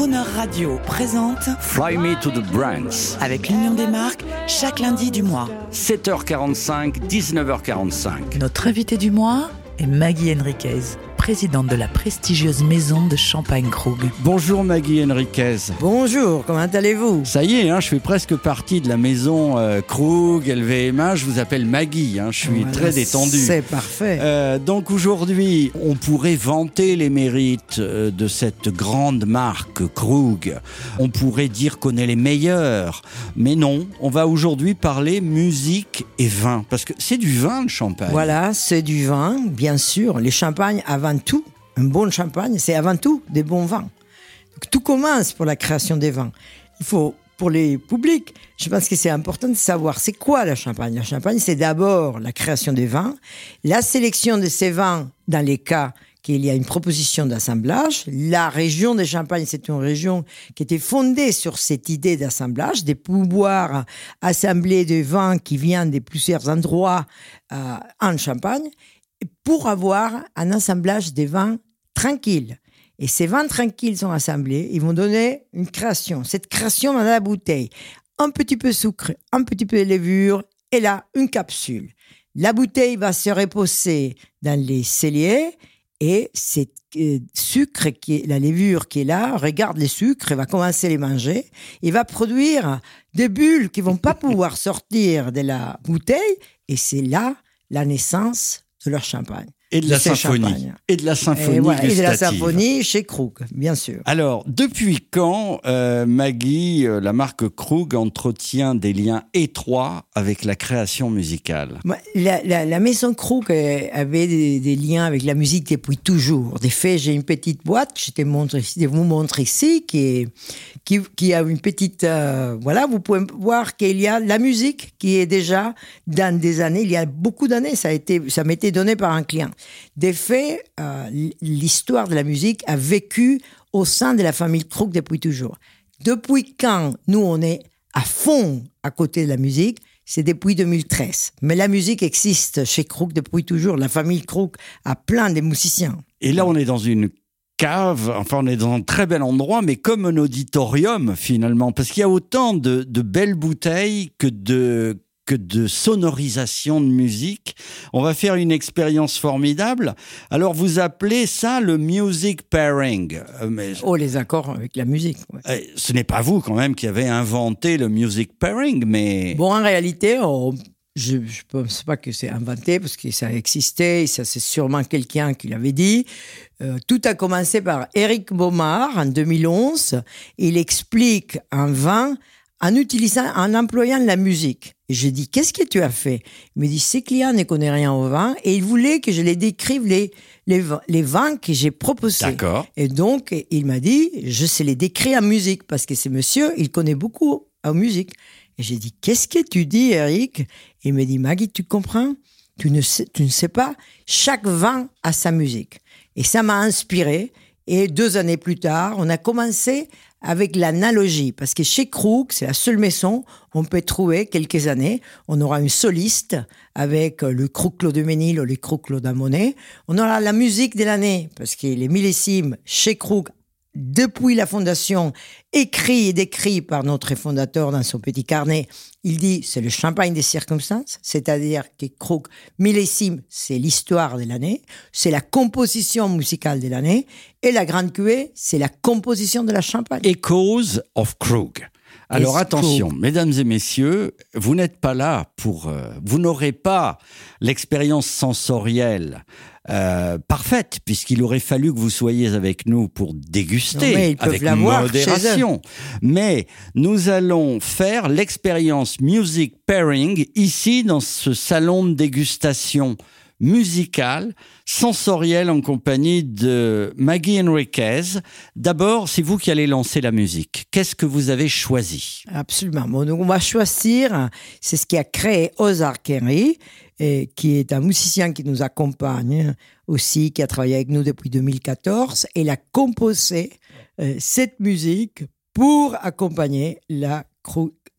Crooner Radio présente Fly Me to the Brands. avec l'Union des marques chaque lundi du mois. 7h45, 19h45. Notre invité du mois est Maggie Henriquez, présidente de la prestigieuse maison de Champagne Krug. Bonjour Maggie Henriquez. Bonjour, comment allez-vous? Ça y est, hein, je fais presque partie de la maison euh, Krug, LVMH. Je vous appelle Maggie. hein, je suis Voilà, très détendu. C'est parfait. Euh, donc aujourd'hui, on pourrait vanter les mérites euh, de cette grande marque Krug. On pourrait dire qu'on est les meilleurs. Mais non, on va aujourd'hui parler musique et vin. Parce que c'est du vin, le champagne. Voilà, c'est du vin, bien sûr. Les champagnes, avant tout, un bon champagne, c'est avant tout des bons vins. Tout commence pour la création des vins. Il faut, pour les publics, je pense que c'est important de savoir c'est quoi la champagne. La champagne, c'est d'abord la création des vins, la sélection de ces vins dans les cas qu'il y a une proposition d'assemblage. La région de Champagne, c'est une région qui était fondée sur cette idée d'assemblage, de pouvoir assembler des vins qui viennent de plusieurs endroits euh, en Champagne pour avoir un assemblage des vins tranquilles. Et ces vins tranquilles sont assemblés, ils vont donner une création. Cette création dans la bouteille, un petit peu de sucre, un petit peu de levure, et là, une capsule. La bouteille va se reposer dans les celliers, et cet euh, sucre, qui est, la levure qui est là, regarde les sucres, et va commencer à les manger, et va produire des bulles qui vont pas pouvoir sortir de la bouteille, et c'est là la naissance de leur champagne. Et de la symphonie. Et de la symphonie Et, voilà, et de la symphonie chez Krug, bien sûr. Alors, depuis quand euh, Maggie, euh, la marque Krug, entretient des liens étroits avec la création musicale? La, la- la maison Krug euh, avait des, des liens avec la musique depuis toujours. De fait, j'ai une petite boîte, je te montre je vous montre ici, qui, est, qui, qui a une petite... euh, voilà, vous pouvez voir qu'il y a la musique qui est déjà dans des années, il y a beaucoup d'années, ça a été, ça m'était donné par un client. De fait, euh, l'histoire de la musique a vécu au sein de la famille Krug depuis toujours. Depuis quand nous, on est à fond à côté de la musique, c'est depuis 2013. Mais la musique existe chez Krug depuis toujours. La famille Krug a plein de musiciens. Et là, on est dans une cave, enfin, on est dans un très bel endroit, mais comme un auditorium, finalement, parce qu'il y a autant de belles bouteilles que de de sonorisation de musique. On va faire une expérience formidable. Alors, vous appelez ça le music pairing. Euh, mais Oh, les accords avec la musique. ouais. euh, ce n'est pas vous, quand même, qui avez inventé le music pairing, mais... Bon, en réalité, on- je ne pense pas que c'est inventé parce que ça existait et ça c'est sûrement quelqu'un qui l'avait dit. Euh, tout a commencé par Eric Baumard en 2011. Il explique un vin en utilisant, en employant la musique. Et j'ai dit, qu'est-ce que tu as fait? Il me dit, ces clients ne connaissent rien au vin et il voulait que je les décrive les, les, vins- les vins que j'ai proposés. D'accord. Et donc, il m'a dit, je sais les décrire en musique, parce que ce monsieur, il connaît beaucoup en musique. Et j'ai dit, qu'est-ce que tu dis, Eric? Il me dit, Maggie, tu comprends? Tu ne, sais, tu ne sais pas, chaque vin a sa musique. Et ça m'a inspiré. Et deux années plus tard, on a commencé avec l'analogie, parce que chez Krug, c'est la seule maison, on peut trouver quelques années, on aura une soliste avec le Krug Claude Ménil ou le Krug Claude Amonet. On aura la musique de l'année, parce que les millésimes chez Krug, depuis la fondation, écrit et décrit par notre fondateur dans son petit carnet, il dit c'est le champagne des circonstances, c'est-à-dire que Krug millésime, c'est l'histoire de l'année, c'est la composition musicale de l'année, et la grande cuvée, c'est la composition de la champagne. Echoes of Krug. Alors attention, mesdames et messieurs, vous n'êtes pas là pour... euh, vous n'aurez pas l'expérience sensorielle euh, parfaite, puisqu'il aurait fallu que vous soyez avec nous pour déguster Non, mais avec modération. Mais nous allons faire l'expérience music pairing ici dans ce salon de dégustation musicale, sensorielle en compagnie de Maggie Enriquez. D'abord, c'est vous qui allez lancer la musique. Qu'est-ce que vous avez choisi? Absolument. On va choisir, c'est ce qui a créé Ozark Henry, et qui est un musicien qui nous accompagne aussi, qui a travaillé avec nous depuis 2014. Et il a composé euh, cette musique pour accompagner la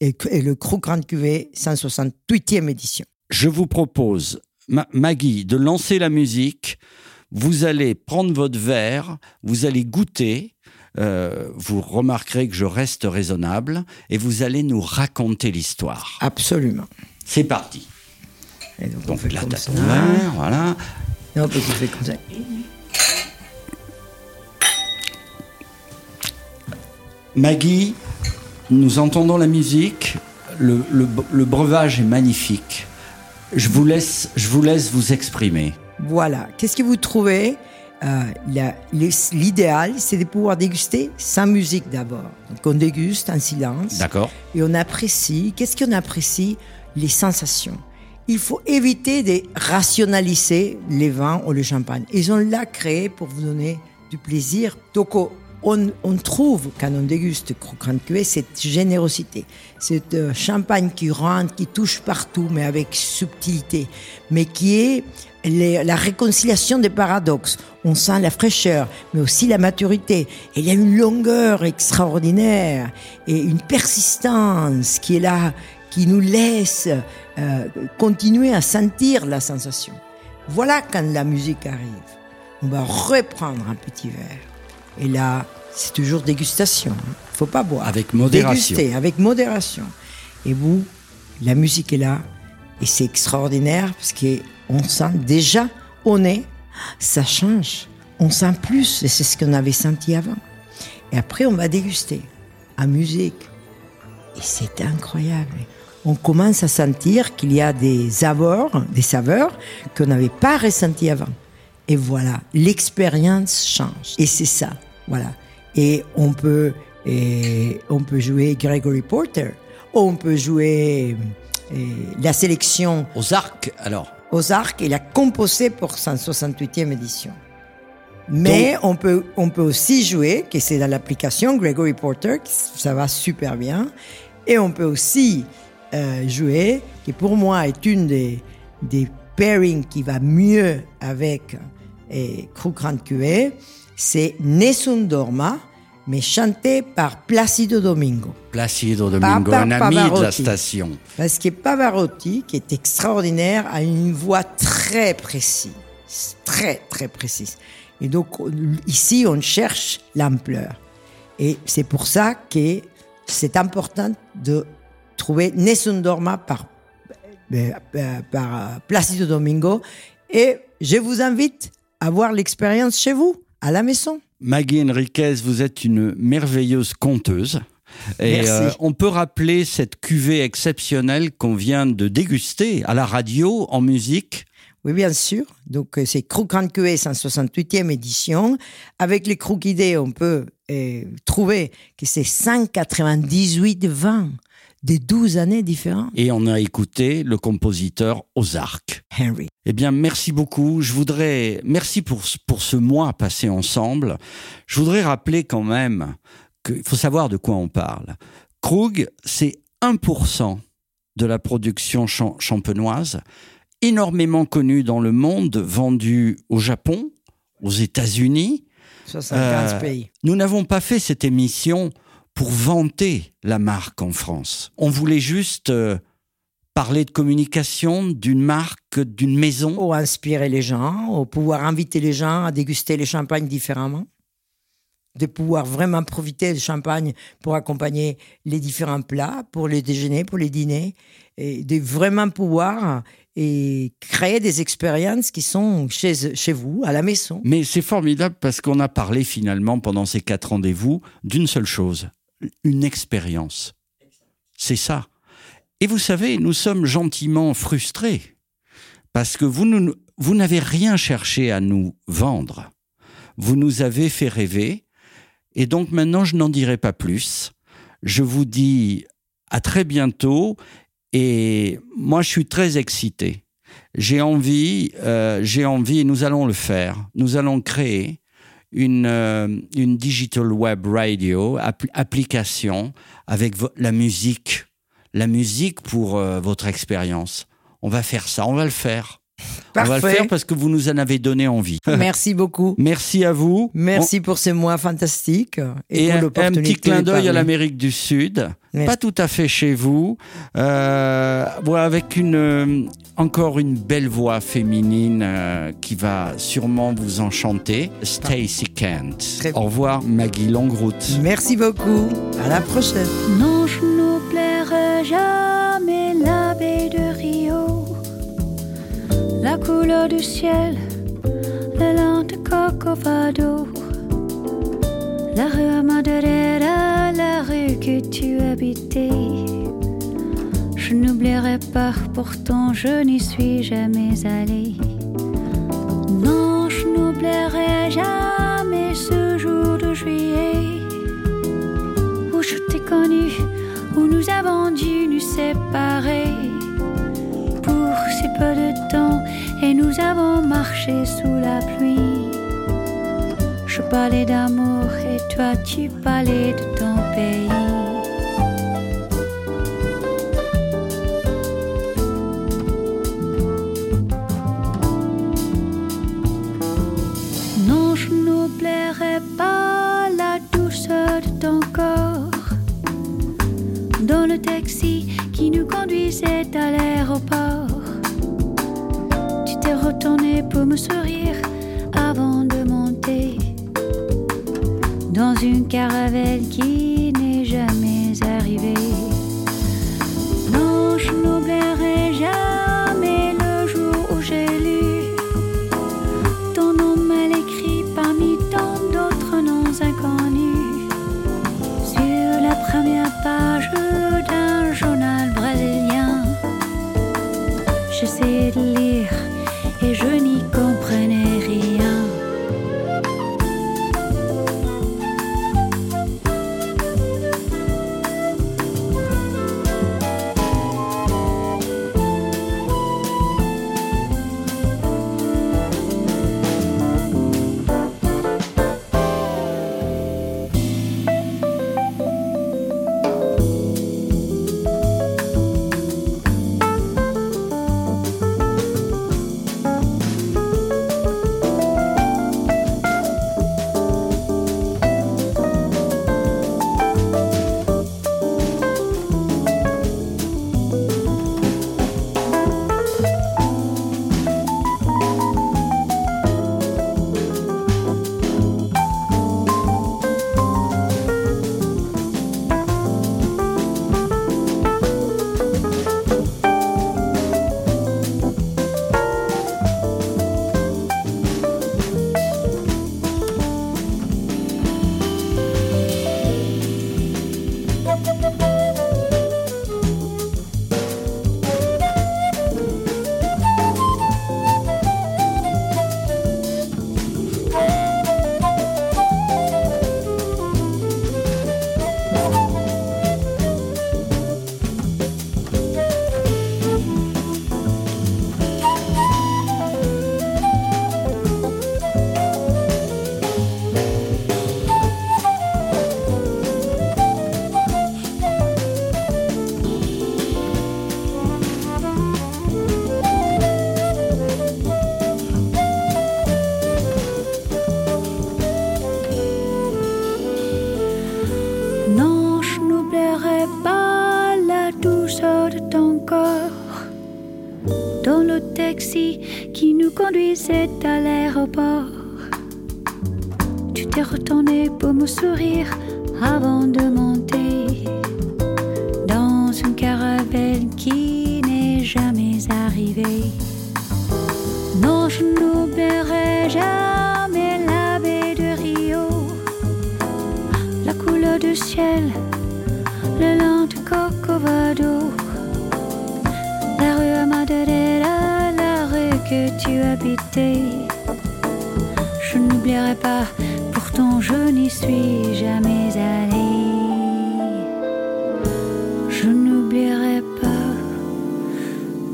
et, et le Krug Grand Cuvée 168e édition. Je vous propose, Ma- Maggie, de lancer la musique. Vous allez prendre votre verre, vous allez goûter. euh, vous remarquerez que je reste raisonnable et vous allez nous raconter l'histoire. Absolument. C'est parti. Et donc, on fait comme ça. ouverte, voilà. Et on peut tout faire comme ça. Maggie, nous entendons la musique, le, le- le breuvage est magnifique. Je vous laisse, je vous laisse vous exprimer. Voilà. Qu'est-ce que vous trouvez? Euh, L'idéal, c'est de pouvoir déguster sans musique d'abord. Donc on déguste en silence D'accord et on apprécie. Qu'est-ce qu'on apprécie? Les sensations. Il faut éviter de rationaliser les vins ou le champagne. Ils ont là créé pour vous donner du plaisir. Donc on, on trouve quand on déguste Croquant Cuvé cette générosité, cette champagne qui rentre, qui touche partout, mais avec subtilité, mais qui est la réconciliation des paradoxes. On sent la fraîcheur, mais aussi la maturité. Et il y a une longueur extraordinaire et une persistance qui est là, qui nous laisse euh, continuer à sentir la sensation. Voilà quand la musique arrive. On va reprendre un petit verre. Et là, c'est toujours dégustation. Il faut pas boire. Avec modération. Déguster avec modération. Et vous, la musique est là. Et c'est extraordinaire parce qu'on sent déjà au nez, ça change. On sent plus et c'est ce qu'on avait senti avant. Et après, on va déguster en musique. Et c'est incroyable. On commence à sentir qu'il y a des saveurs, des saveurs qu'on n'avait pas ressenties avant. Et voilà, l'expérience change. Et c'est ça, voilà. Et on peut, et on peut jouer Gregory Porter, on peut jouer euh, la sélection Aux arcs, alors. aux arcs, il a composé pour sa 68e édition. Mais on, peut, on peut aussi jouer, que c'est dans l'application Gregory Porter, ça va super bien. Et on peut aussi euh, jouer, qui pour moi est une des, des pairings qui va mieux avec et c'est Nessun Dorma, mais chanté par Placido Domingo. Placido Domingo, Papa un ami de la Pavarotti. station. Parce que Pavarotti, qui est extraordinaire, a une voix très précise, très très précise. Et donc on- ici, on cherche l'ampleur. Et c'est pour ça que c'est important de trouver Nessun Dorma par, euh, par euh, Placido Domingo. Et je vous invite à voir l'expérience chez vous, à la maison. Maggie Enriquez, vous êtes une merveilleuse conteuse. Et Merci. euh, on peut rappeler cette cuvée exceptionnelle qu'on vient de déguster à la radio, en musique? Oui, bien sûr. Donc, euh, c'est Croc Grand Cuvée, 168e édition. Avec les croquidés, on peut euh, trouver que c'est 198 vins de 12 années différentes. Et on a écouté le compositeur aux arcs. Henry. Eh bien, merci beaucoup. Je voudrais, merci pour, ce- pour ce mois passé ensemble. Je voudrais rappeler quand même qu'il faut savoir de quoi on parle. Krug, c'est 1% de la production cham- champenoise, énormément connue dans le monde, vendue au Japon, aux États-Unis. 75 Euh, pays. Nous n'avons pas fait cette émission pour vanter la marque en France. On voulait juste euh, parler de communication, d'une marque, d'une maison. Pour inspirer les gens, ou pouvoir inviter les gens à déguster les champagnes différemment. De pouvoir vraiment profiter du champagne pour accompagner les différents plats, pour les déjeuners, pour les dîners. Et de vraiment pouvoir et créer des expériences qui sont chez, chez vous, à la maison. Mais c'est formidable parce qu'on a parlé finalement pendant ces quatre rendez-vous d'une seule chose, une expérience. C'est ça. Et vous savez, nous sommes gentiment frustrés parce que vous, nous- vous n'avez rien cherché à nous vendre. Vous nous avez fait rêver. Et donc maintenant, je n'en dirai pas plus. Je vous dis à très bientôt. Et moi, je suis très excité. J'ai envie, euh, j'ai envie, nous allons le faire. Nous allons créer une, euh, digital web radio, app- application avec la musique, la musique pour euh, votre expérience. On va faire ça, on va le faire. On va le Parfait. faire parce que vous nous en avez donné envie. Merci beaucoup. Merci à vous. Merci pour ces mois fantastiques Et, et, un, pour un l'opportunité petit clin d'œil à l'Amérique du Sud, Merci. pas tout à fait chez vous, euh, avec une euh, encore une belle voix féminine euh, qui va sûrement vous enchanter, Stacy Kent. Très. Au revoir Maggie Longroute. Merci beaucoup. À la prochaine. Non, je couleur du ciel, le lente Corcovado, la rue Madureira, la rue que tu habitais. Je n'oublierai pas, pourtant je n'y suis jamais allée. Non, je n'oublierai jamais ce jour de juillet où je t'ai connu, où nous avons dû nous séparer pour si peu de temps et nous avons marché sous la pluie. Je parlais d'amour et toi tu parlais de ton pays. Non, je n'oublierai pas la douceur de ton corps dans le taxi qui nous conduisait à l'aéroport. Tu t'es retourné pour me sourire avant de monter dans une caravelle qui conduisait à l'aéroport. Tu t'es retourné pour me sourire avant de monter dans une caravelle qui n'est jamais arrivée. Non, je n'oublierai jamais la baie de Rio la couleur du ciel, le lent Corcovado, la rue rue habitais. Je n'oublierai pas, pourtant je n'y suis jamais allée. Je n'oublierai pas,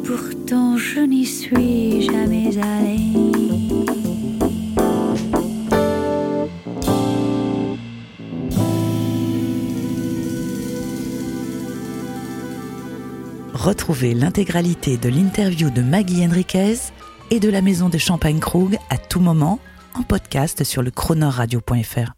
pourtant je n'y suis jamais allée. Retrouvez l'intégralité de l'interview de Maggie Henriquez et de la maison de Champagne Krug à tout moment en podcast sur le chronoradio.fr.